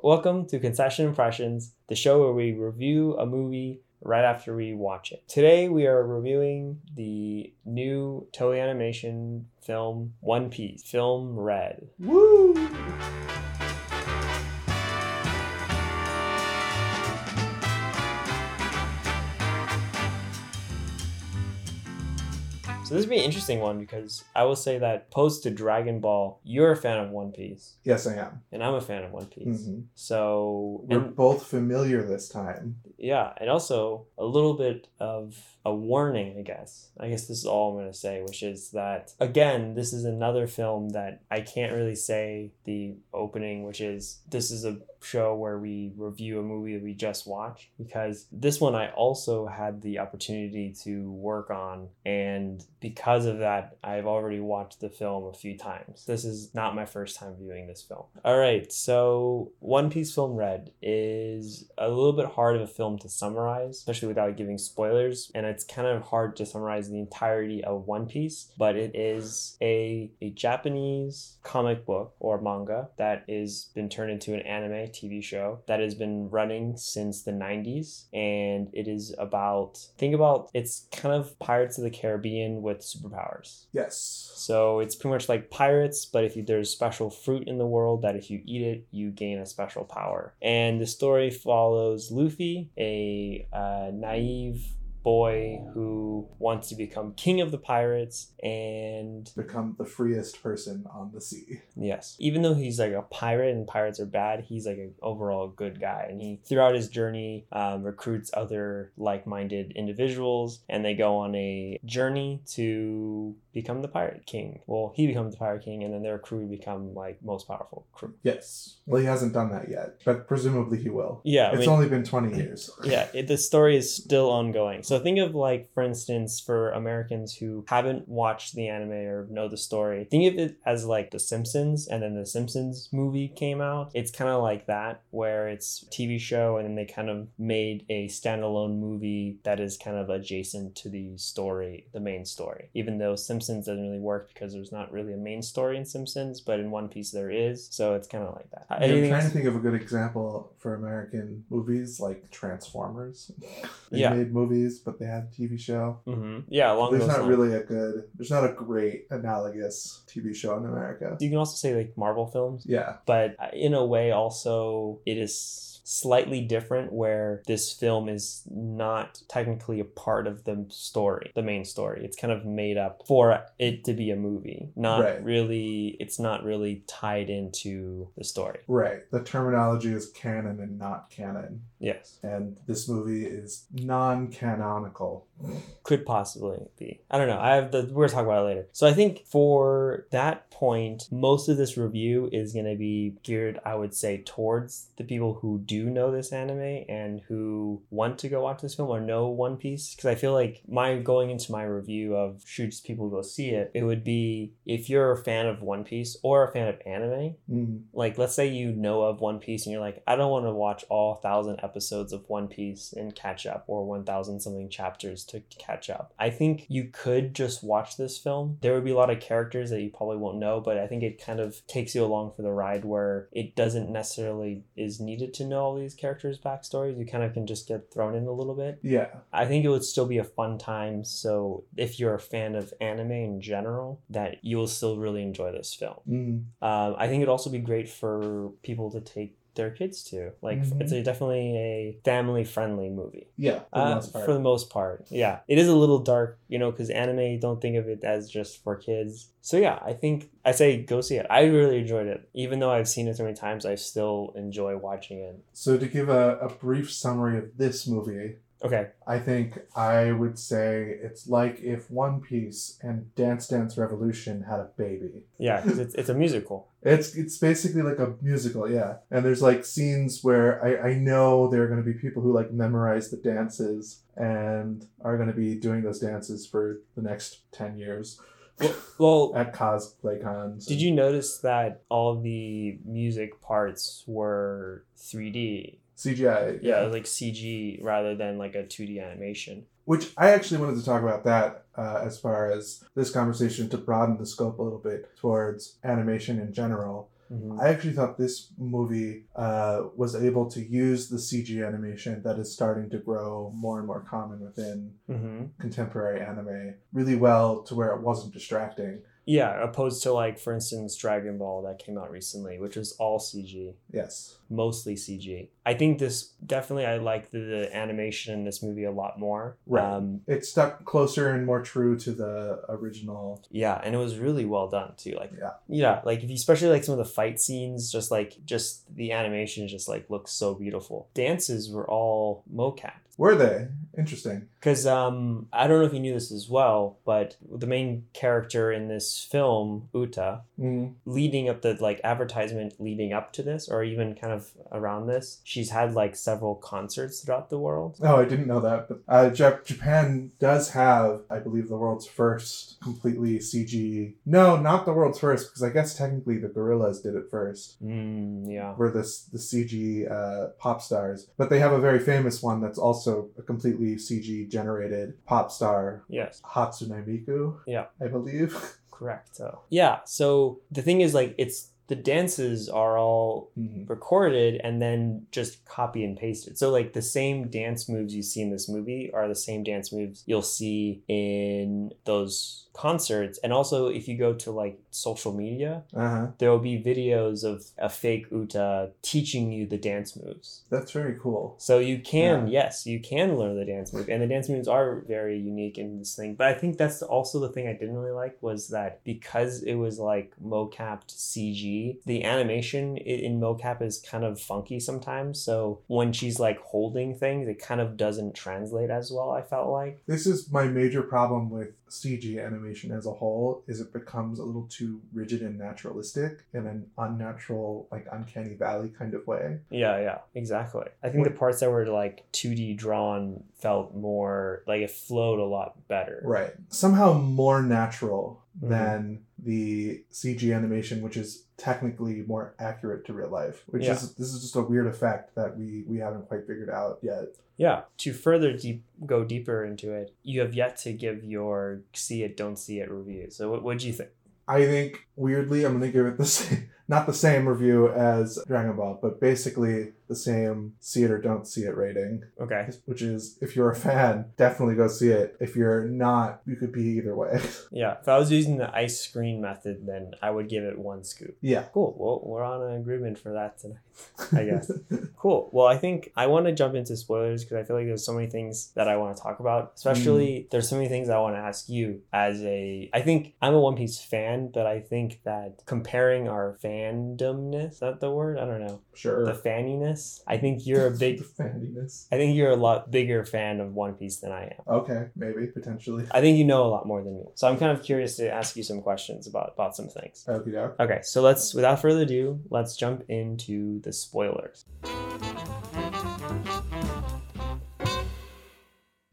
Welcome to Concession Impressions, the show where we review a movie right after we watch it. Today we are reviewing the new Toei Animation film One Piece, film Red. Woo! So this would be an interesting one because I will say that post to Dragon Ball, you're a fan of One Piece, Yes, I am. and I'm a fan of One Piece. Mhm. So We're and- both familiar this time. Yeah, and also a little bit of a warning, I guess. I guess this is all I'm going to say, which is that, again, this is another film that I can't really say the opening, which is this is a show where we review a movie that we just watched, because this one I also had the opportunity to work on, and because of that, I've already watched the film a few times. This is not my first time viewing this film. All right, so One Piece Film Red is a little bit hard of a film to summarize, especially without giving spoilers, and it's kind of hard to summarize the entirety of One Piece, but it is a, a Japanese comic book or manga that is been turned into an anime TV show that has been running since the 90s and it is about think about it's kind of Pirates of the Caribbean with superpowers. Yes. So it's pretty much like pirates, but if you, there's special fruit in the world that if you eat it, you gain a special power. And the story follows Luffy, a uh, naive boy who wants to become king of the pirates and Become the freest person on the sea. Yes. Even though he's like a pirate and pirates are bad, he's like an overall good guy. And he, throughout his journey, um, recruits other like minded individuals and they go on a journey to become the pirate king. Well, he becomes the pirate king and then their crew become like most powerful crew. Yes. Well, he hasn't done that yet, but presumably he will. Yeah. I it's mean, only been 20 years. yeah, it, the story is still ongoing. So think of like, for instance, for Americans who haven't watched the anime or know the story, think of it as like The Simpsons, and then the Simpsons movie came out. It's kind of like that, where it's a TV show, and then they kind of made a standalone movie that is kind of adjacent to the story, the main story. Even though Simpsons doesn't really work because there's not really a main story in Simpsons, but in One Piece there is. So it's kind of like that. Yeah, I'm trying to think of a good example for American movies like Transformers. they Yeah. made movies, but they had a TV show. Mhm. Yeah, along There's not lines. really a good, there's not a great analogous TV show in America. You can also say like Marvel films, Yeah. but uh, in a way, also it is slightly different where this film is not technically a part of the story, the main story. It's kind of made up for it to be a movie. Not Right. really, it's not really tied into the story. Right. The terminology is canon and not canon. Yes. And this movie is non canonical. Could possibly be. I don't know. I have the we're gonna talk about it later. So I think for that point, most of this review is gonna be geared, I would say, towards the people who do know this anime and who want to go watch this film or know One Piece. Because I feel like my going into my review of should people go see it, it would be if you're a fan of One Piece or a fan of anime, Mm. like let's say you know of One Piece and you're like, I don't want to watch all thousand episodes of One Piece and catch up or one thousand something chapters to catch up. I think you could just watch this film. There would be a lot of characters that you probably won't know, but I think it kind of takes you along for the ride where it doesn't necessarily is needed to know all these characters' backstories. You kind of can just get thrown in a little bit. Yeah. I think it would still be a fun time. So if you're a fan of anime in general, that you will still really enjoy this film. Mm. Um, I think it'd also be great for people to take their kids to. Like, Mhm. it's a, definitely a family friendly movie. Yeah. For the Uh, most part. for the most part, yeah, it is a little dark, you know, because anime don't think of it as just for kids. So yeah, I think I say go see it. I really enjoyed it, even though I've seen it so many times. I still enjoy watching it. so, to give a, a brief summary of this movie, Okay, I think I would say it's like if One Piece and Dance Dance Revolution had a baby. yeah, 'cause it's it's a musical. It's it's basically like a musical, yeah. And there's like scenes where I, I know there are going to be people who like memorize the dances and are going to be doing those dances for the next 10 years Well, at cosplay cons. did you notice that all the music parts were 3D? CGI? Yeah, like CG rather than like a 2D animation. Which I actually wanted to talk about that uh, as far as this conversation to broaden the scope a little bit towards animation in general. Mhm. I actually thought this movie uh, was able to use the CG animation that is starting to grow more and more common within Mhm. contemporary anime really well to where it wasn't distracting. Yeah, opposed to like, for instance, Dragon Ball that came out recently, which was all CG, Yes. Mostly CG. I think this definitely I like the, the animation in this movie a lot more. Right. Um, It stuck closer and more true to the original. yeah, and it was really well done too. Like, Yeah. yeah, like if you especially like some of the fight scenes, just like just the animation just like looks so beautiful. Dances were all mocap. Were they? Interesting. Because um, I don't know if you knew this as well, but the main character in this film, Uta, Mm. leading up the like advertisement leading up to this, or even kind of around this, she's had like several concerts throughout the world. Oh, I didn't know that. But uh, Jap- Japan does have, I believe, the world's first completely CG. No, not the world's first, because I guess technically the Gorillaz did it first. Mm, yeah. Were this the CG uh, pop stars, but they have a very famous one that's also a completely CG generated pop star, Yes. Hatsune Miku. Yeah. I believe. Correct. So yeah. So the thing is, like, it's the dances are all Mhm. recorded and then just copy and pasted. So like the same dance moves you see in this movie are the same dance moves you'll see in those concerts. And also if you go to like social media, Uh-huh. there will be videos of a fake Uta teaching you the dance moves. That's very cool. So you can, yes, you can learn the dance move, and the dance moves are very unique in this thing. But I think that's also the thing I didn't really like was that because it was like mocapped CG, the animation in mocap is kind of funky sometimes. So when she's like holding things, it kind of doesn't translate as well. I felt like. This is my major problem with CG animation as a whole is it becomes a little too rigid and naturalistic in an unnatural, like uncanny valley kind of way. Yeah, yeah, exactly. I think the parts that were like 2D drawn felt more like it flowed a lot better. Right. Somehow more natural Mhm. than the CG animation, which is technically more accurate to real life. Which Yeah. is this is just a weird effect that we we haven't quite figured out yet. Yeah. To further deep go deeper into it, you have yet to give your see it, don't see it review. So what would you think? I think weirdly I'm gonna give it the same not the same review as Dragon Ball, but basically the same see it or don't see it rating. Okay. which is if you're a fan, definitely go see it. If you're not, you could be either way. Yeah. If I was using the ice screen method, then I would give it one scoop. yeah. Cool. Well, we're on an agreement for that tonight. I guess. Cool. Well, I think I want to jump into spoilers because I feel like there's so many things that I want to talk about. Especially, mm. there's so many things I want to ask you as a. I think I'm a One Piece fan, but I think that comparing our fandomness, is that the word? I don't know. sure. The fanniness. I think you're a big. I think you're a lot bigger fan of One Piece than I am. Okay, maybe potentially. I think you know a lot more than me. So I'm kind of curious to ask you some questions about about some things. Okay. Okay, so let's without further ado, let's jump into the spoilers.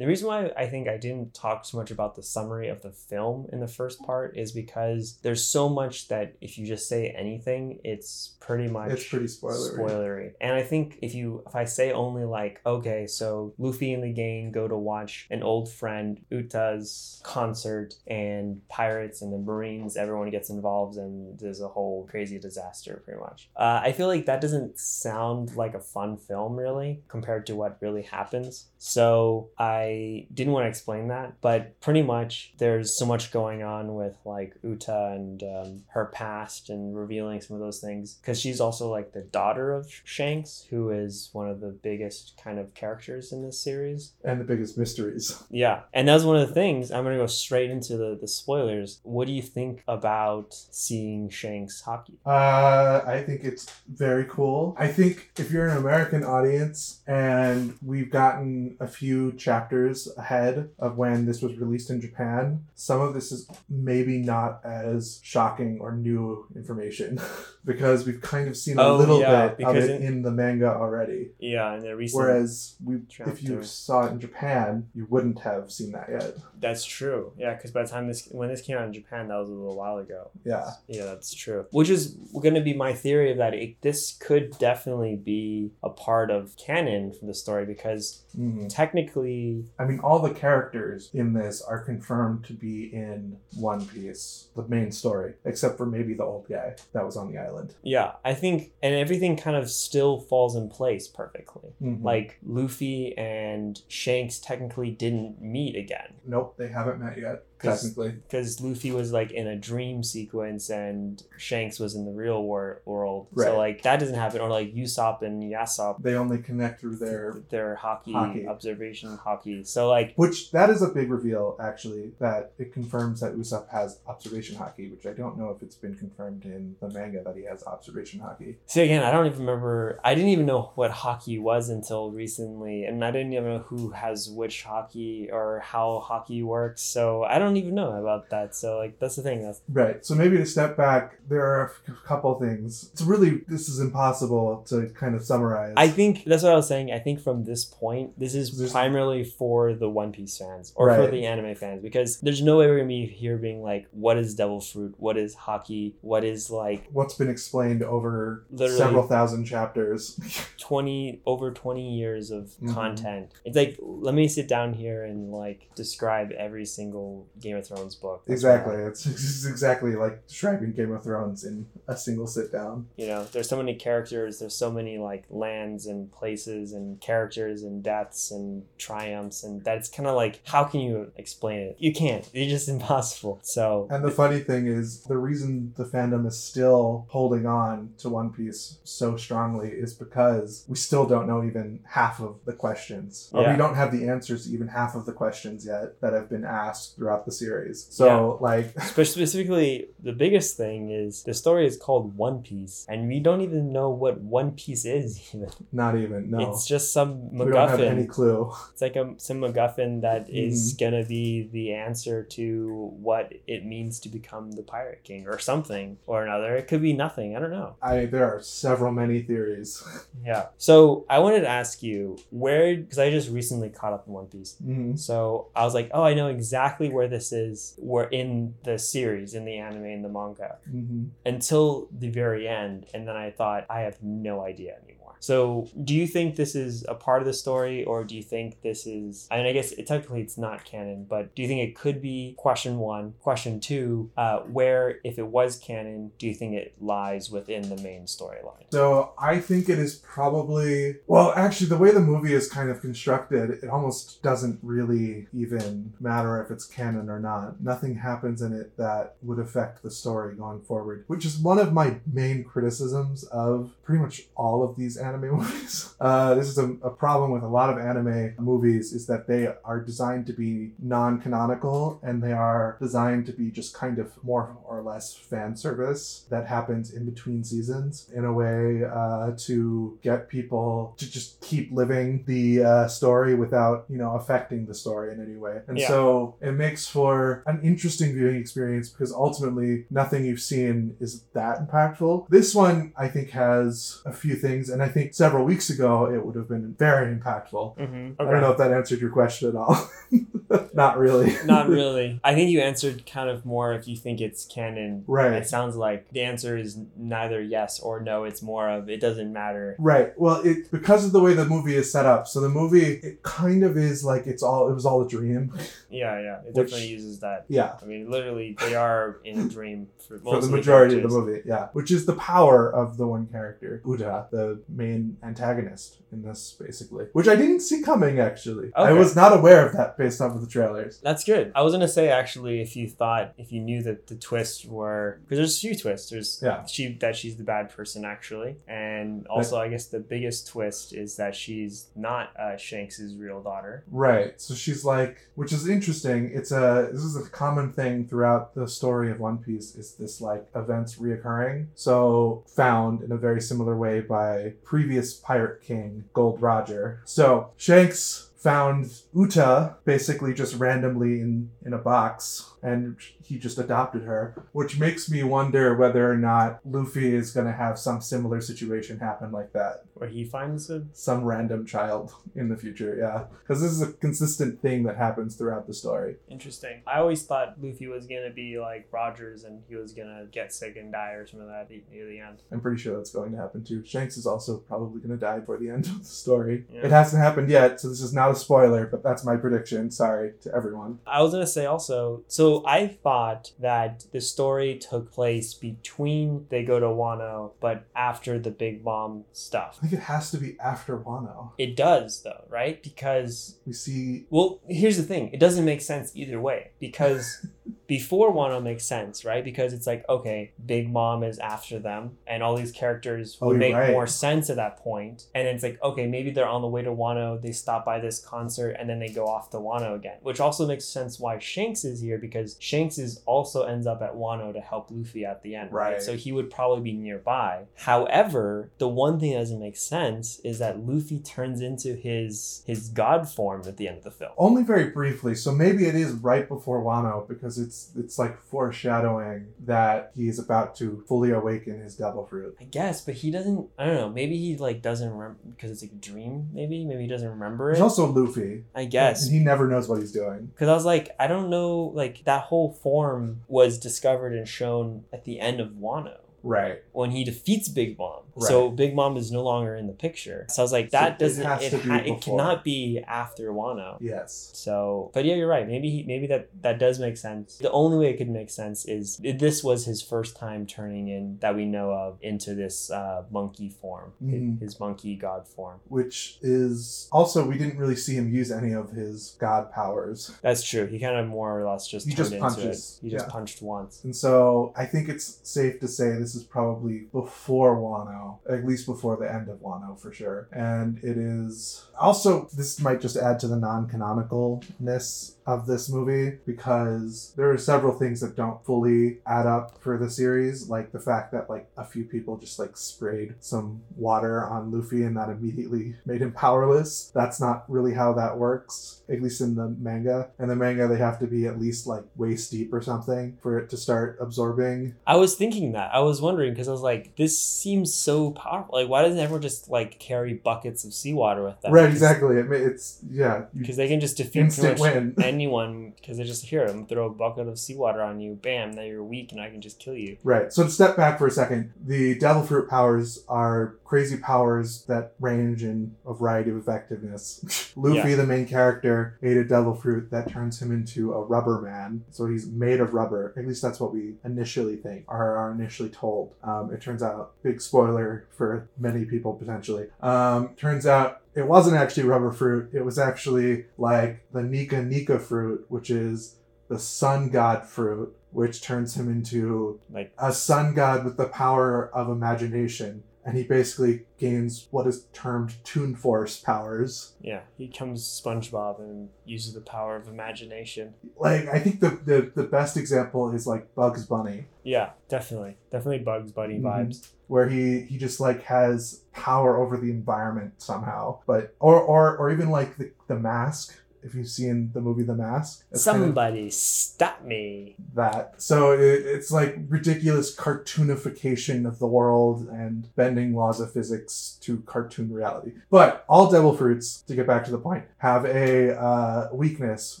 The reason why I think I didn't talk so much about the summary of the film in the first part is because there's so much that if you just say anything, it's pretty much It's pretty spoilery. spoilery. And I think if you if I say only like, okay, so Luffy and the gang go to watch an old friend Uta's concert and pirates and the Marines, everyone gets involved and there's a whole crazy disaster pretty much. Uh, I feel like that doesn't sound like a fun film really compared to what really happens. So I didn't want to explain that, but pretty much there's so much going on with like Uta and um, her past and revealing some of those things because she's also like the daughter of Shanks, who is one of the biggest kind of characters in this series. And the biggest mysteries. Yeah, and that's one of the things. I'm gonna go straight into the the spoilers. What do you think about seeing Shanks Haki? Uh, I think it's very cool. I think if you're an American audience and we've gotten a few chapters ahead of when this was released in Japan, some of this is maybe not as shocking or new information because we've kind of seen a Oh, little yeah, bit of it it- in the manga already. Yeah, and the recent. Whereas we, if you saw it in Japan, you wouldn't have seen that yet. That's true. Yeah, because by the time this when this came out in Japan, that was a little while ago. Yeah. Yeah, that's true. Which is going to be my theory of that. It, this could definitely be a part of canon for the story because Mhm. technically I mean, all the characters in this are confirmed to be in One Piece, the main story, except for maybe the old guy that was on the island. Yeah, I think, and everything kind of still falls in place perfectly. Mhm. Like Luffy and Shanks technically didn't meet again nope, they haven't met yet, technically. because Luffy was like in a dream sequence and Shanks was in the real wor- world. Right. So like that doesn't happen. Or like Usopp and Yasopp, They only connect through their. their hockey, Haki. observation Haki. So like Which, that is a big reveal, actually, that it confirms that Usopp has observation Haki, which I don't know if it's been confirmed in the manga that he has observation Haki. See again, I don't even remember. I didn't even know what Haki was until recently, and I didn't even know who has which Haki or how Haki works. So I don't even know about that. So like that's the thing. That's Right. So maybe to step back, there are a f- couple things. It's really this is impossible to kind of summarize. I think that's what I was saying. I think from this point, this is There's- primarily for the One Piece fans or for the anime fans because there's no way we're gonna be here being like, what is Devil Fruit? What is Haki? What is like what's been explained over Literally- several thousand chapters. 20 over 20 years of Mhm. content it's like let me sit down here and like describe every single game of thrones book That's exactly. It's, it's exactly like describing Game of Thrones in a single sit down. You know there's so many characters there's so many like lands and places and characters and deaths and triumphs and that's kind of like how can you explain it you can't it's just impossible so And the funny thing is, the reason the fandom is still holding on to One Piece so strongly is because we still don't know even half of the questions. Or Yeah. we don't have the answers to even half of the questions yet that have been asked throughout the series. So, like, specifically, the biggest thing is the story is called One Piece, and we don't even know what One Piece is. Even not even, no. it's just some MacGuffin. we don't have any clue. It's like a some MacGuffin that is Mm-hmm. gonna be the answer to what it means to become the Pirate King, or something or another. It could be nothing. I don't know. I there are several many theories. Yeah. So I wanted to ask you where, because I just recently caught up in One Piece. Mhm. So I was like, oh, I know exactly where this is. We're in the series, in the anime, in the manga. Mhm. until the very end and then i thought i have no idea anymore so do you think this is a part of the story or do you think this is i mean i guess it, technically it's not canon but do you think it could be question one question two uh, where if it was canon do you think it lies within the main storyline So I think it is probably well, actually, the way the movie is kind of constructed, it almost doesn't really even matter if it's canon or not. Nothing happens in it that would affect the story going forward, which is one of my main criticisms of pretty much all of these anime movies. Uh, this is a, a problem with a lot of anime movies is that they are designed to be non-canonical and they are designed to be just kind of more or less fan service that happens in between seasons in a way uh, to get people to just keep living the uh, story without you know affecting the story in any way and Yeah. so it makes for an interesting viewing experience because ultimately nothing you've seen is that impactful this one i think has a few things and i think several weeks ago it would have been very impactful. Mm-hmm. i don't know if that answered your question at all. Not really. Not really. I think you answered kind of more if you think it's canon. Right. It sounds like the answer is neither yes or no. It's more of it doesn't matter. Right. Well, it because of the way the movie is set up. So the movie it kind of is like it's all it was all a dream. yeah yeah. It Which- definitely uses that. Yeah. I mean, literally, they are in a dream for, For the majority of the movie, yeah, which is the power of the one character, Uta, the main antagonist in this, basically, which I didn't see coming. Actually, I was not aware of that based off of the trailers. That's good. I was gonna say actually, if you thought, if you knew that the twists were, because there's a few twists. There's Yeah. she that she's the bad person actually, and also I guess the biggest twist is that she's not uh, Shanks's real daughter. Right. So she's like, which is interesting. It's a this is a common thing throughout the story of One Piece. Is this like events reoccurring? So found in a very similar way by previous pirate king Gold Roger. So Shanks found Uta basically just randomly in in a box and he just adopted her which makes me wonder whether or not luffy is going to have some similar situation happen like that Where he finds a some random child in the future. Yeah, because this is a consistent thing that happens throughout the story. interesting. I always thought Luffy was gonna be like Rogers and he was gonna get sick and die or something like that near the end. I'm pretty sure that's going to happen too. Shanks is also probably going to die before the end of the story. Yeah. It hasn't happened yet, so this is not a spoiler, but that's my prediction. Sorry to everyone. I was gonna say also, so I thought that the story took place between they go to Wano, but after the big bomb stuff. I think it has to be after Wano. It does though, right? Because We see well, here's the thing: it doesn't make sense either way. Because before Wano makes sense, right? Because it's like, okay, Big Mom is after them, and all these characters Oh, would make right. more sense at that point. And it's like, okay, maybe they're on the way to Wano, they stop by this concert, and then they go off to Wano again. Which also makes sense why Shanks is here because Shanks is also ends up at Wano to help Luffy at the end, right? Right. So he would probably be nearby. However, the one thing that doesn't make sense is that Luffy turns into his his god form at the end of the film. only very briefly, so maybe it is right before Wano because it's it's like foreshadowing that he is about to fully awaken his devil fruit. I guess, but he doesn't. I don't know. Maybe he like doesn't remember because it's like a dream. Maybe, maybe he doesn't remember it. There's also Luffy. I guess And he never knows what he's doing. because I was like, I don't know. Like that whole form was discovered and shown at the end of Wano Right. when he defeats Big Mom. So Big Mom is no longer in the picture. So I was like, that it doesn't. has It, ha- it cannot be after Wano. Yes. So, but yeah, you're right. Maybe he, maybe that that does make sense. The only way it could make sense is this was his first time turning in that we know of into this uh, monkey form, Mhm. his monkey god form. Which is also we didn't really see him use any of his god powers. That's true. He kind of more or less just He turned just into punches. it. He just Yeah. punched once. And so I think it's safe to say this is probably before Wano, at least before the end of Wano for sure. And it is also, this might just add to the non canonicalness of this movie because there are several things that don't fully add up for the series, like the fact that like a few people just like sprayed some water on Luffy and that immediately made him powerless. That's not really how that works, at least in the manga. In the manga, they have to be at least like waist deep or something for it to start absorbing. I was thinking that. I was wondering because I was like, this seems so powerful. Like, why doesn't everyone just like carry buckets of seawater with them? Right, exactly. It, it's yeah, Because they can just defeat instant win. anyone because they just hear them throw a bucket of seawater on you. Bam! Now you're weak and I can just kill you. Right. So to step back for a second, the devil fruit powers are crazy powers that range in a variety of effectiveness. Luffy, Yeah. the main character, ate a devil fruit that turns him into a rubber man. So he's made of rubber. At least that's what we initially think, or are initially told. Um, it turns out, big spoiler for many people potentially. Um, turns out it wasn't actually rubber fruit. It was actually like the Nika Nika fruit, which is the sun god fruit, which turns him into Like, a sun god with the power of imagination. And he basically gains what is termed Toon Force powers. yeah, he comes SpongeBob and uses the power of imagination. Like, I think the, the, the best example is like Bugs Bunny, Yeah, definitely, definitely Bugs Bunny Mhm. vibes. Where he, he just like has power over the environment somehow. But, or, or, or even like the, the mask. If you've seen the movie The Mask, it's kind of Somebody stop me! that. So it, it's like ridiculous cartoonification of the world and bending laws of physics to cartoon reality. But all devil fruits, to get back to the point, have a uh, weakness,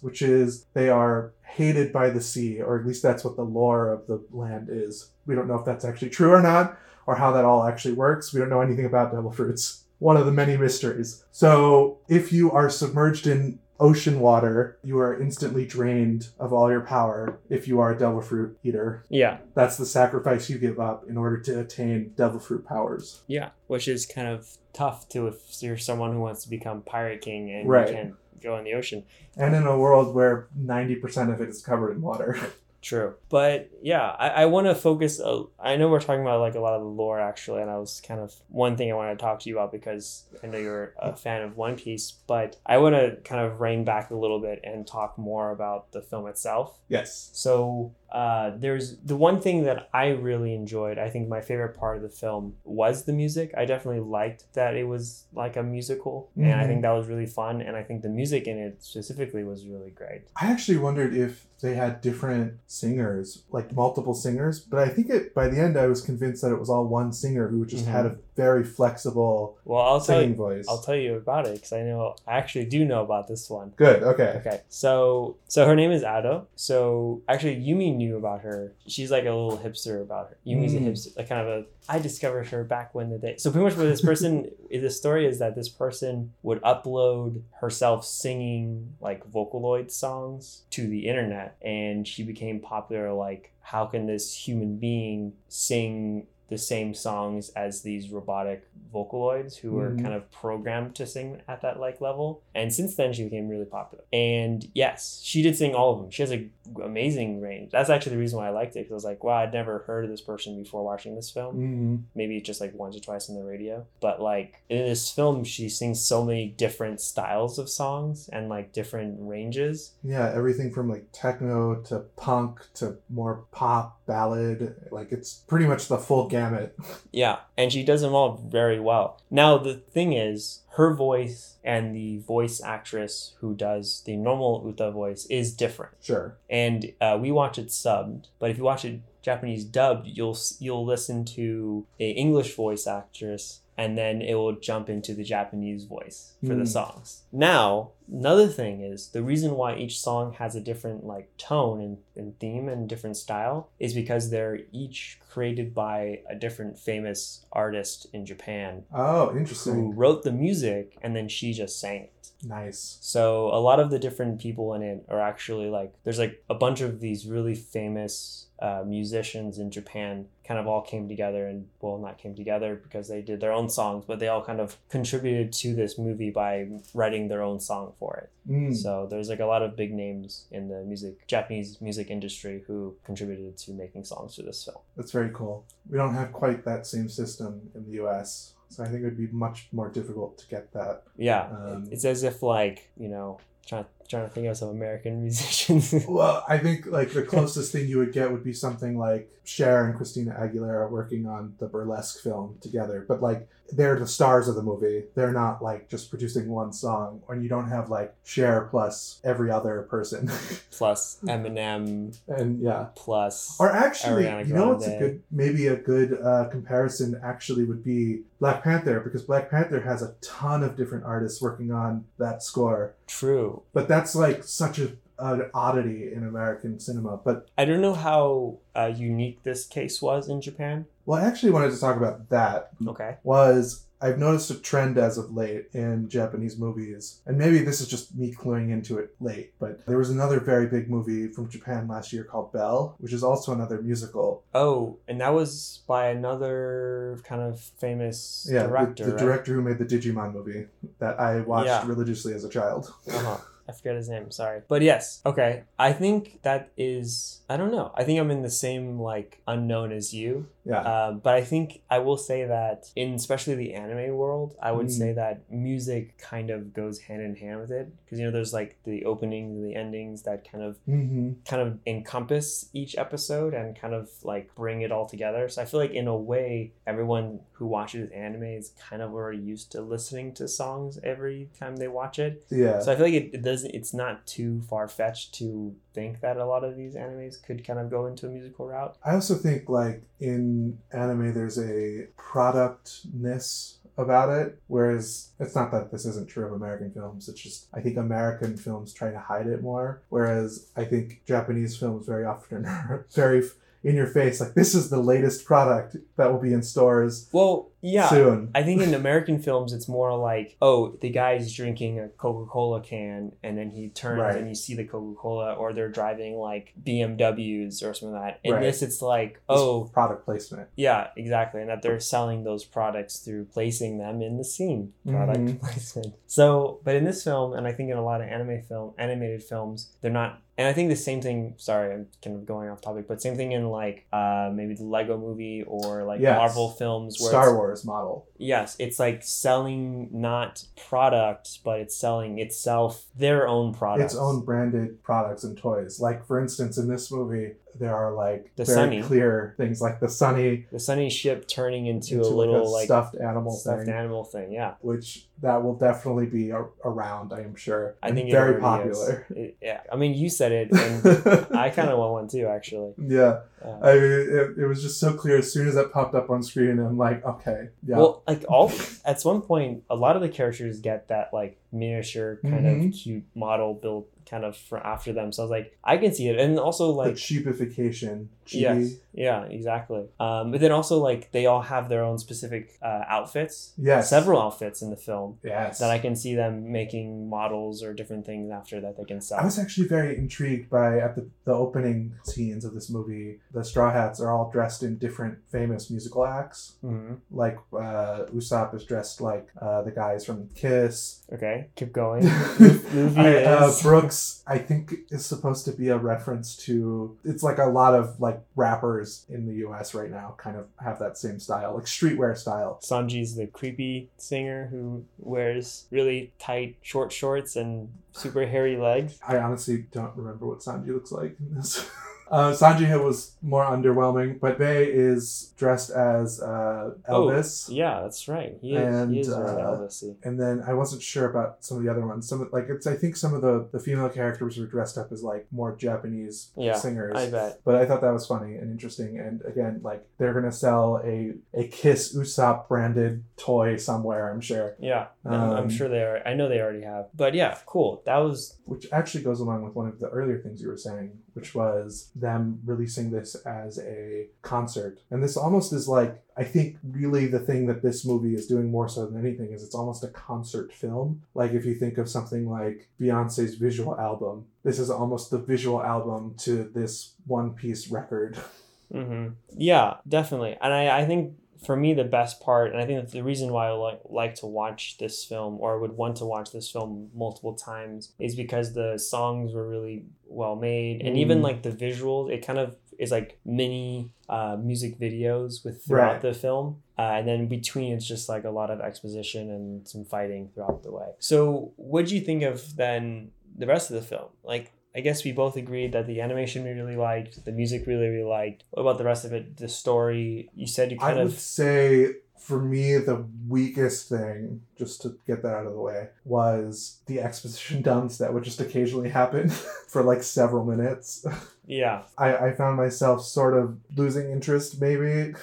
which is they are hated by the sea, or at least that's what the lore of the land is. We don't know if that's actually true or not, or how that all actually works. We don't know anything about devil fruits. One of the many mysteries. So if you are submerged in ocean water, you are instantly drained of all your power if you are a devil fruit eater. Yeah, That's the sacrifice you give up in order to attain devil fruit powers. yeah, which is kind of tough to if you're someone who wants to become Pirate King and Right. you can't go in the ocean. And in a world where 90% of it is covered in water. True. But yeah, I, I want to focus. Uh, I know we're talking about like a lot of the lore actually, and I was kind of one thing I want to talk to you about because I know you're a fan of One Piece, but I want to kind of rein back a little bit and talk more about the film itself. yes. So uh, there's the one thing that I really enjoyed. I think my favorite part of the film was the music. I definitely liked that it was like a musical, and I think that was really fun. And I think the music in it specifically was really great. I actually wondered if they had different singers, like multiple singers, but I think it by the end I was convinced that it was all one singer who just Mhm. had a very flexible Well, I'll tell singing you. voice. I'll tell you about it because I know I actually do know about this one. Good. Okay. Okay, so so her name is Ado. So actually, Yumi knew about her. She's like a little hipster about her. Yumi's a Mm. hipster, like kind of a. I discovered her back when the day. So pretty much, what this person, the story is that this person would upload herself singing like Vocaloid songs to the internet, and she became popular. Like, how can this human being sing? The same songs as these robotic vocaloids who were Mhm. kind of programmed to sing at that like level. And since then she became really popular. And yes she did sing all of them. She has a amazing range. That's actually the reason why i liked it because i was like wow i'd never heard of this person before watching this film. Hmm maybe just like once or twice on the radio. But like in this film she sings so many different styles of songs and like different ranges. Yeah, everything from like techno to punk to more pop ballad. Like it's pretty much the full gamut. Yeah, and she does them all very well. Now, the thing is, her voice and the voice actress who does the normal Uta voice is different. Sure. And uh, we watch it subbed, but if you watch it Japanese dubbed, you'll you'll listen to a English voice actress and then it will jump into the Japanese voice for the Hmm. songs. Now, another thing is the reason why each song has a different like tone and, and theme and different style is because they're each created by a different famous artist in Japan Oh, interesting. who wrote the music and then she just sang it. Nice. So a lot of the different people in it are actually like there's like a bunch of these really famous uh, musicians in Japan kind of all came together and well not came together because they did their own songs but they all kind of contributed to this movie by writing their own song for it. Mm. So there's like a lot of big names in the music Japanese music industry who contributed to making songs for this film. That's very cool. We don't have quite that same system in the US. So I think it would be much more difficult to get that. Yeah, Um, it's as if like you know trying trying to think of some American musicians. Well, I think like the closest thing you would get would be something like Cher and Christina Aguilera working on the burlesque film together. But like they're the stars of the movie. They're not like just producing one song, and you don't have like Cher plus every other person. plus Eminem and yeah, plus or actually, Ariana you know what's a good maybe a good uh, comparison actually would be Black Panther because Black Panther has a ton of different artists working on that score. true. But that's like such a an oddity in American cinema. But I don't know how uh, unique this case was in Japan. Well, I actually wanted to talk about that. Okay. Was I've noticed a trend as of late in Japanese movies, and maybe this is just me cluing into it late, but there was another very big movie from Japan last year called Belle, which is also another musical. Oh, and that was by another kind of famous Yeah, the- director. the, right? director who made the Digimon movie that I watched Yeah. religiously as a child. Uh-huh. I forget his name. Sorry, but yes. Okay, I think that is. I don't know. I think I'm in the same like unknown as you. Yeah. Um, but I think I will say that in especially the anime world, I would Mm. say that music kind of goes hand in hand with it because you know there's like the openings and the endings that kind of hmm kind of encompass each episode and kind of like bring it all together. So I feel like in a way, everyone who watches anime is kind of already used to listening to songs every time they watch it. Yeah. So I feel like it, it doesn't. It's not too far fetched to think that a lot of these animes could kind of go into a musical route. I also think like in anime there's a productness about it whereas it's not that this isn't true of American films it's just I think American films try to hide it more whereas I think Japanese films very often are very in your face like this is the latest product that will be in stores Well, yeah. soon I think in American films, it's more like, oh, the guy's drinking a Coca Cola can, and then he turns Right. and you see the Coca Cola, or they're driving like BMWs or something like that. In Right. this, it's like, oh, product placement yeah, exactly, and that they're selling those products through placing them in the scene. Product Mhm. placement. So, but in this film, and I think in a lot of anime film, animated films, they're not. And I think the same thing. Sorry, I'm kind of going off topic, but same thing in like uh, maybe the Lego Movie or like Yes. Marvel films, where Star Wars model Yes, it's like selling not products, but it's selling itself their own products. its own branded products and toys like for instance in this movie there are like The very Sunny. clear things like the sunny The sunny ship turning into, into a little like, stuffed animal stuffed thing, animal thing. Yeah. which that will definitely be a- around, I am sure. I think it very popular. It- yeah. I mean, you said it, and I kind of want one too, actually. yeah, I it, it was just so clear as soon as that popped up on screen. I'm like, okay, yeah, Well, like all at some point, a lot of the characters get that like miniature kind of Mhm. cute model built kind of for after them. So I was like, I can see it, and also like the cheapification. Yes, yeah, exactly. Um, but then also like they all have their own specific uh, outfits. Yes. several outfits in the film Yes. that I can see them making models or different things after that they can sell. I was actually very intrigued by at the, the opening scenes of this movie. The Straw Hats are all dressed in different famous musical acts. hmm Like uh, Usopp is dressed like uh, the guys from Kiss. Okay, keep going. I, uh, Brooks, I think, is supposed to be a reference to. It's like a lot of like rappers in the U.S. right now kind of have that same style, like streetwear style. Sanji's the creepy singer who wears really tight short shorts and super hairy legs. I honestly don't remember what Sanji looks like in this. Uh, Sanji was more underwhelming, but Bay is dressed as uh, Elvis. Yeah, that's right. He is, And, he is uh, Elvis-y. And then I wasn't sure about some of the other ones. Some of- like it's I think some of the the female characters were dressed up as like more Japanese Yeah, singers. I bet. But I thought that was funny and interesting. And again, like they're gonna sell a a Kiss Usopp branded toy somewhere. I'm sure, Yeah, I'm- I'm Um, sure they are. I know they already have. But yeah, cool. That was which actually goes along with one of the earlier things you were saying, which was them releasing this as a concert. And this almost is like I think really the thing that this movie is doing more so than anything is it's almost a concert film. Like if you think of something like Beyonce's visual album, this is almost the visual album to this one piece record. hmm Yeah, definitely. And I, I think for me the best part, and I think that the reason why I like like to watch this film or would want to watch this film multiple times is because the songs were really well made, and even Mm. like the visuals, it kind of is like mini uh, music videos with throughout Right. the film. Uh, and then between it's just like a lot of exposition and some fighting throughout the way. So, what do you think of then the rest of the film? Like, I guess we both agreed that the animation we really liked, the music really really liked. What about the rest of it? The story? You said you kind of. I would say for me the weakest thing, just to get that out of the way, was the exposition dumps that would just occasionally happen for like several minutes. yeah. I, I found myself sort of losing interest maybe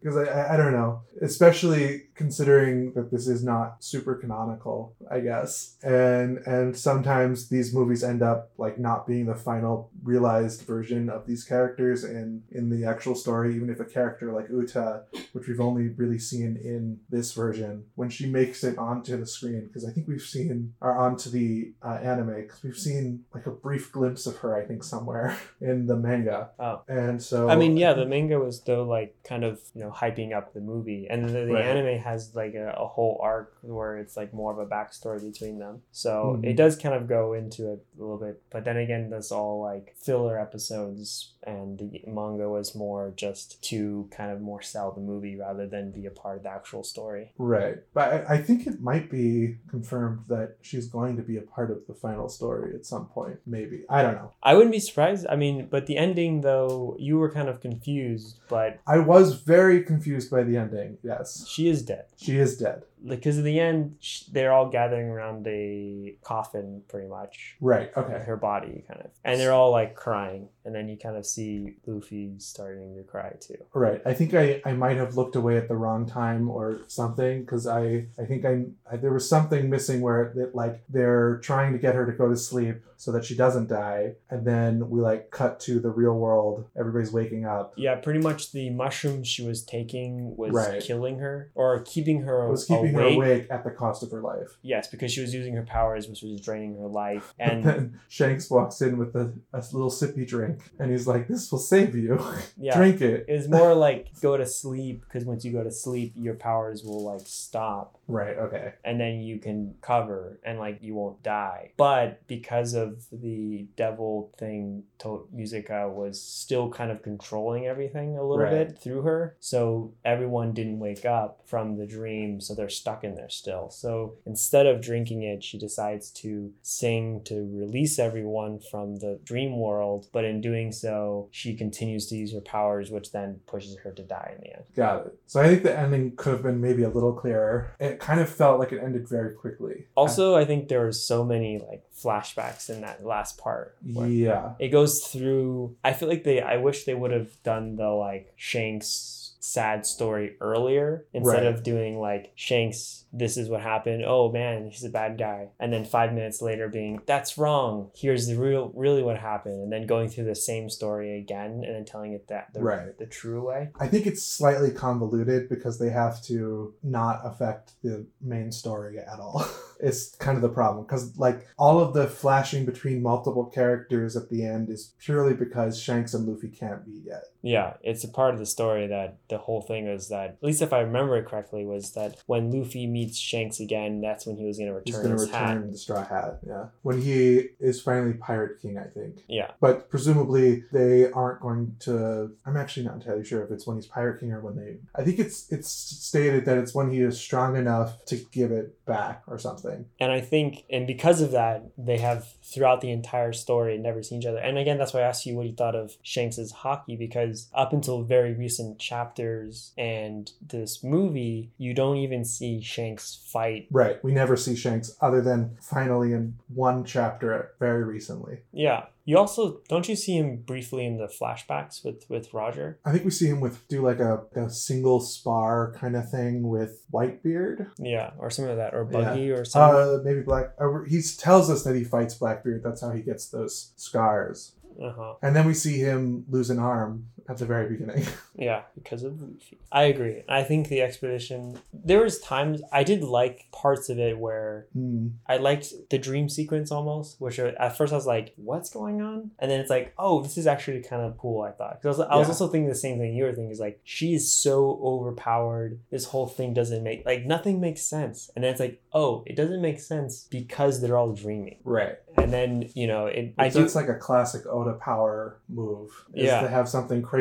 because I, I, I don't know. Especially considering that this is not super canonical i guess. And and sometimes these movies end up like not being the final realized version of these characters in in the actual story. Even if a character like uta which we've only really seen in this version when she makes it onto the screen because i think we've seen or onto the uh, anime because we've seen like a brief glimpse of her i think somewhere in the manga. Oh. And so I mean, yeah, the manga was though like kind of you know hyping up the movie, and the, the Right. anime has like a, a whole arc where it's like more of a backstory between them. So Mhm. it does kind of go into it a little bit, but then again, that's all like filler episodes, and the manga was more just to kind of more sell the movie rather than be a part of the actual story. Right. But I, I think it might be confirmed that she's going to be a part of the final story at some point. Maybe. I don't know. I wouldn't be surprised. I mean, but the ending though, you were kind of confused, but I was very confused by the ending. Yes. she is dead. She is dead. Because in the end sh- they're all gathering around a coffin pretty much Right. Okay. her body kind of and they're all like crying and then you kind of see luffy starting to cry too Right. I think I, I might have looked away at the wrong time or something because I, I think I, I there was something missing where it, like they're trying to get her to go to sleep so that she doesn't die. And then we like cut to the real world. Everybody's waking up. Yeah pretty much the mushroom she was taking was Right. killing her or keeping her it was keeping her awake. awake at the cost of her life. Yes because she was using her powers which was draining her life. And and then Shanks walks in with a, a little sippy drink and he's like this will save you. Yeah. Drink it. It's more like go to sleep because once you go to sleep your powers will like stop. Right okay. And then you can cover and like you won't die. But because of the devil thing, to- Musica was still kind of controlling everything a little Right. bit through her. So everyone didn't wake up from the dream, so they're stuck in there still. So instead of drinking it, she decides to sing to release everyone from the dream world. But in doing so, she continues to use her powers, which then pushes her to die in the end. Got it. So I think the ending could have been maybe a little clearer. It kind of felt like it ended very quickly. Also, I think there were so many like flashbacks in that last part. yeah. It goes through. I feel like they. I wish they would have done the like Shanks sad story earlier instead Right. of doing like Shanks. This is what happened. Oh man, he's a bad guy. And then five minutes later, being that's wrong. Here's the real, really what happened. And then going through the same story again and then telling it that the Right. the true way. I think it's slightly convoluted because they have to not affect the main story at all. it's kind of the problem because like all of the flashing between multiple characters at the end is purely because Shanks and Luffy can't meet yet. Yeah, it's a part of the story that the whole thing is that, at least if I remember it correctly, was that when Luffy meets Shanks again, that's when he was going to He's return going to his hat. return the straw hat. Yeah, when he is finally Pirate King, I think. Yeah. But presumably they aren't going to. I'm actually not entirely sure if it's when he's Pirate King or when they. I think it's it's stated that it's when he is strong enough to give it back or something. And I think, and because of that, they have throughout the entire story never seen each other. And again, that's why I asked you what you thought of Shanks's Haki, because up until very recent chapters and this movie, you don't even see Shanks fight. Right. We never see Shanks other than finally in one chapter very recently. Yeah. You also don't you see him briefly in the flashbacks with with Roger? I think we see him with do like a, a single spar kind of thing with Whitebeard. Yeah, or something like that, or Yeah. Buggy or something. Uh, maybe Black. Uh, he tells us that he fights Blackbeard. That's how he gets those scars. Uh huh. And then we see him lose an arm at the very beginning. Yeah, because of Luffy. I agree. I think the expedition. There was times I did like parts of it where Hmm. I liked the dream sequence almost, which at first I was like, "What's going on?" And then it's like, "Oh, this is actually kind of cool." I thought because I was, I was also thinking the same thing you were thinking. Is like she is so overpowered. This whole thing doesn't make like nothing makes sense. And then it's like, oh, it doesn't make sense because they're all dreaming. Right. And then you know, it. I It's, do. it's like a classic Oda power move. Is Yeah. To have something crazy,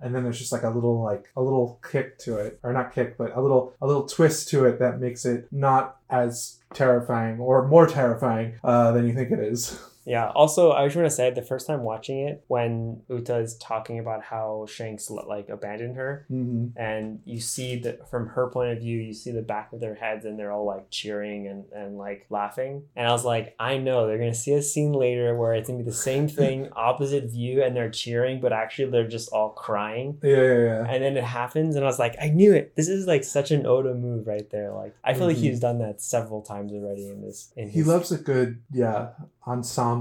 and then there's just like a little like a little kick to it, or not kick, but a little a little twist to it that makes it not as terrifying or more terrifying uh, than you think it is. Yeah. Also, I just want to say the first time watching it, when Uta is talking about how Shanks like abandoned her, hmm and you see that from her point of view, you see the back of their heads, and they're all like cheering and and like laughing. And I was like, I know they're gonna see a scene later where it's gonna be the same thing, opposite view, and they're cheering, but actually they're just all crying. Yeah, yeah, yeah. And then it happens, and I was like, I knew it. This is like such an Oda move right there. Like I feel like Mhm. he's done that several times already in this. In He his- loves a good yeah ensemble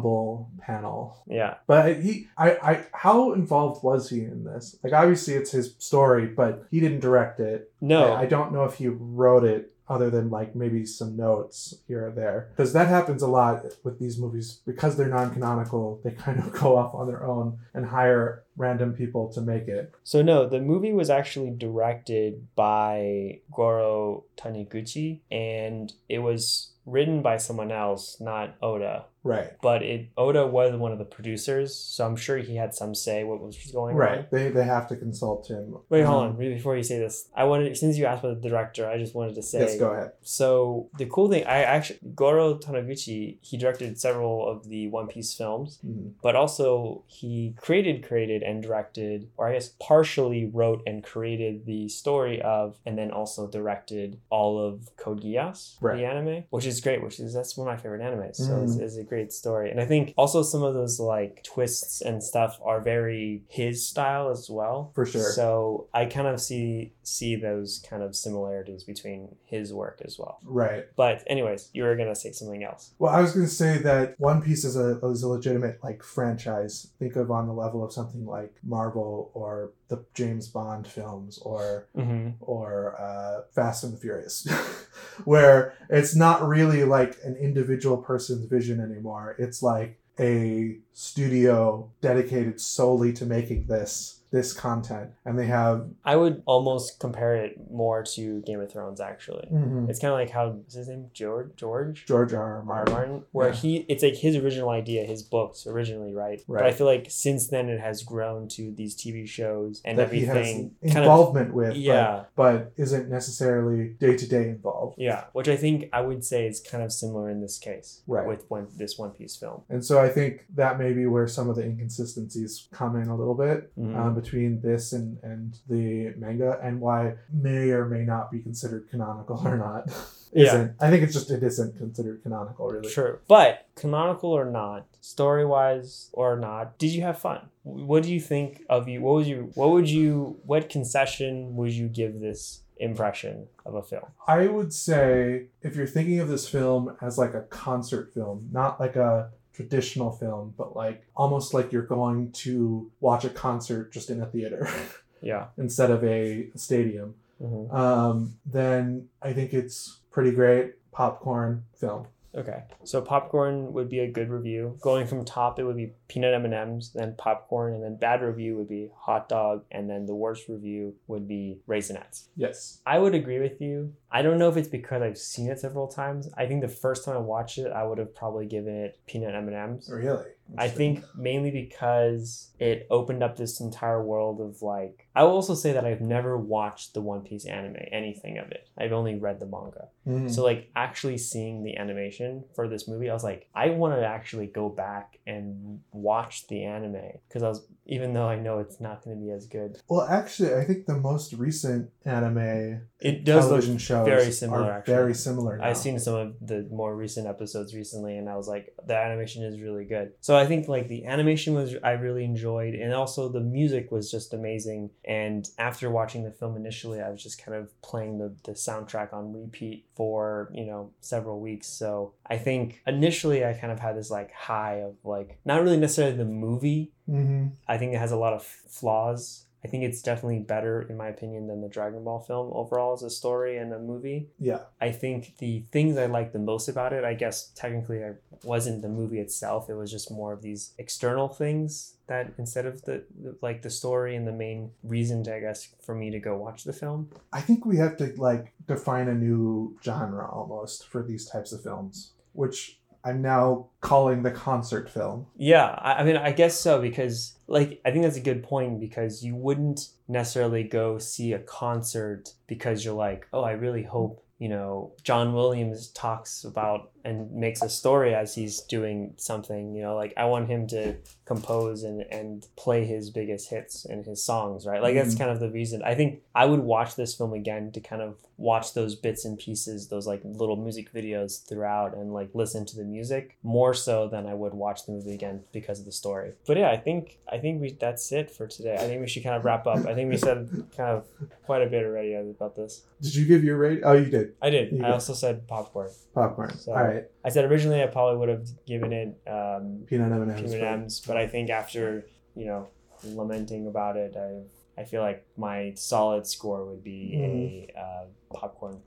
panel. Yeah. But he, I, I, how involved was he in this? Like, obviously, it's his story, but he didn't direct it. No. I, I don't know if he wrote it other than like maybe some notes here or there because that happens a lot with these movies because they're non-canonical they kind of go off on their own and hire random people to make it So no, the movie was actually directed by Goro Taniguchi and it was written by someone else, not Oda. Right But it Oda was one of the producers, so I'm sure he had some say what was going on. right they, they have to consult him Wait, hold Um, on. Before you say this, I wanted since you asked about the director, I just wanted to say yes go ahead So the cool thing, I actually Goro Taniguchi, he directed several of the One Piece films, Mhm. but also he created, created, and directed, or I guess partially wrote and created the story of, and then also directed all of Code Geass, Right. the anime, which is great. Which is that's one of my favorite animes. So it's, Mm. it's a great story, and I think also some of those like twists and stuff are very his style as well. For sure. So I kind of see see those kind of similarities between his work as well. right But anyways, you were gonna say something else. Well, I was going to say that One Piece is a is a legitimate like franchise. Think of on the level of something like Marvel or the James Bond films or Mm-hmm. or uh, Fast and the Furious, where it's not really like an individual person's vision anymore. It's like a studio dedicated solely to making this this content, and they have. I would almost compare it more to Game of Thrones. Actually, Mhm. it's kind of like how what's his name George George George R. R. Martin. Martin, where Yeah. he it's like his original idea, his books originally, right? But I feel like since then it has grown to these TV shows and that he has everything. kind of involvement with, but- yeah. but, isn't necessarily day to day involved. yeah, which I think I would say is kind of similar in this case, Right. With one this One Piece film. And so I think that may be where some of the inconsistencies come in a little bit Mhm. um, between this and, and the manga, and why may or may not be considered canonical or not. Isn't. I think it's just it isn't considered canonical, really. True. But canonical or not, story wise or not, did you have fun? What do you think of you? What was you? What would you? What concession would you give this impression of a film? I would say if you're thinking of this film as like a concert film, not like a traditional film, but like almost like you're going to watch a concert just in a theater Yeah. instead of a stadium, hmm um, then I think it's pretty great popcorn film. Okay. So popcorn would be a good review. Going from top, it would be peanut M and M's, then popcorn, and then bad review would be hot dog, and then the worst review would be raisinets. Yes. I would agree with you. I don't know if it's because I've seen it several times. I think the first time I watched it, I would have probably given it peanut M and M's. Really? I think mainly because it opened up this entire world of like. I will also say that I've never watched the One Piece anime, anything of it. I've only read the manga. Mhm. So like actually seeing the animation for this movie, I was like, I want to actually go back and watch the anime because I was, even though I know it's not going to be as good, Well, actually, I think the most recent anime it does television shows very similar, actually. very similar. Now. I've seen some of the more recent episodes recently, and I was like, the animation is really good. So I think like the animation was I really enjoyed, and also the music was just amazing. And after watching the film initially, I was just kind of playing the the soundtrack on repeat for you know several weeks. So I think initially I kind of had this like high of like not really necessarily the movie. hmm I think it has a lot of flaws. I think it's definitely better, in my opinion, than the Dragon Ball film overall as a story and a movie. Yeah. I think the things I like the most about it, I guess technically I wasn't the movie itself. It was just more of these external things that instead of the like the story and the main reason to, I guess for me to go watch the film. I think we have to like define a new genre almost for these types of films, which I'm now calling the concert film. Yeah, I, I mean I guess so because like I think that's a good point because you wouldn't necessarily go see a concert because you're like, oh, I really hope you know John Williams talks about and makes a story as he's doing something. You know, like I want him to compose and and play his biggest hits and his songs, right? Like that's Mhm. kind of the reason. I think I would watch this film again to kind of watch those bits and pieces, those like little music videos throughout and like listen to the music more so than I would watch the movie again because of the story. But yeah, I think I think we that's it for today. I think we should kind of wrap up. I think we said kind of quite a bit already about this. Did you give your rate? Oh, you did. I did. You I did. also said popcorn. Popcorn. So- All right. I said originally I probably would have given it um, Peanut M&Ms. peanut M's, but I think after you know lamenting about it, I I feel like my solid score would be a uh, popcorn,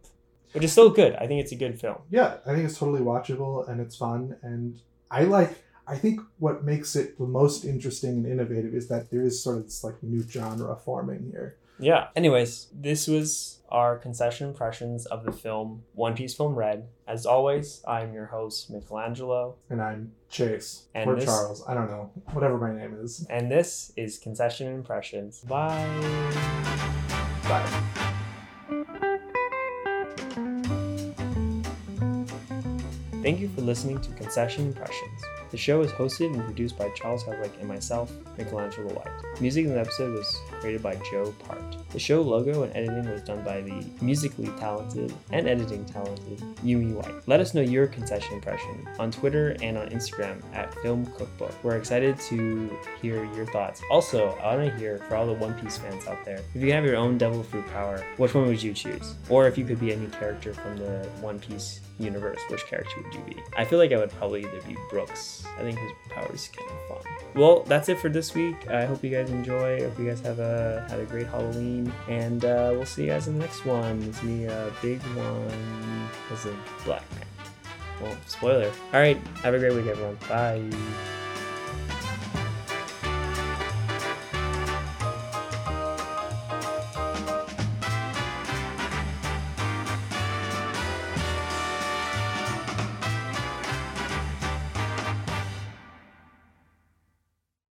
which is still good. I think it's a good film. Yeah, I think it's totally watchable and it's fun. And I like, I think what makes it the most interesting and innovative is that there is sort of this like new genre forming here. Yeah. Anyways, this was our concession impressions of the film One Piece Film Red. As always, I'm your host Michelangelo, And I'm Chase And or this- Charles. I don't know. Whatever my name is. and this is Concession Impressions. Bye. Bye. Thank you for listening to Concession Impressions. The show is hosted and produced by Charles Hudlick and myself, Michelangelo White. Music in the episode was created by Joe Part. The show logo and editing was done by the musically talented and editing talented Yumi White. Let us know your concession impression on Twitter and on Instagram at Film Cookbook. We're excited to hear your thoughts. Also, I want to hear for all the One Piece fans out there, if you have your own Devil Fruit power, which one would you choose? Or if you could be any character from the One Piece universe, which character would you be? I feel like I would probably either be Brooks. I think his power is kind of fun. Well, that's it for this week. I hope you guys enjoy. I hope you guys have a had a great Halloween, and uh, we'll see you guys in the next one. It's me, a big one as a black man. Well, spoiler. All right, have a great week, everyone. Bye.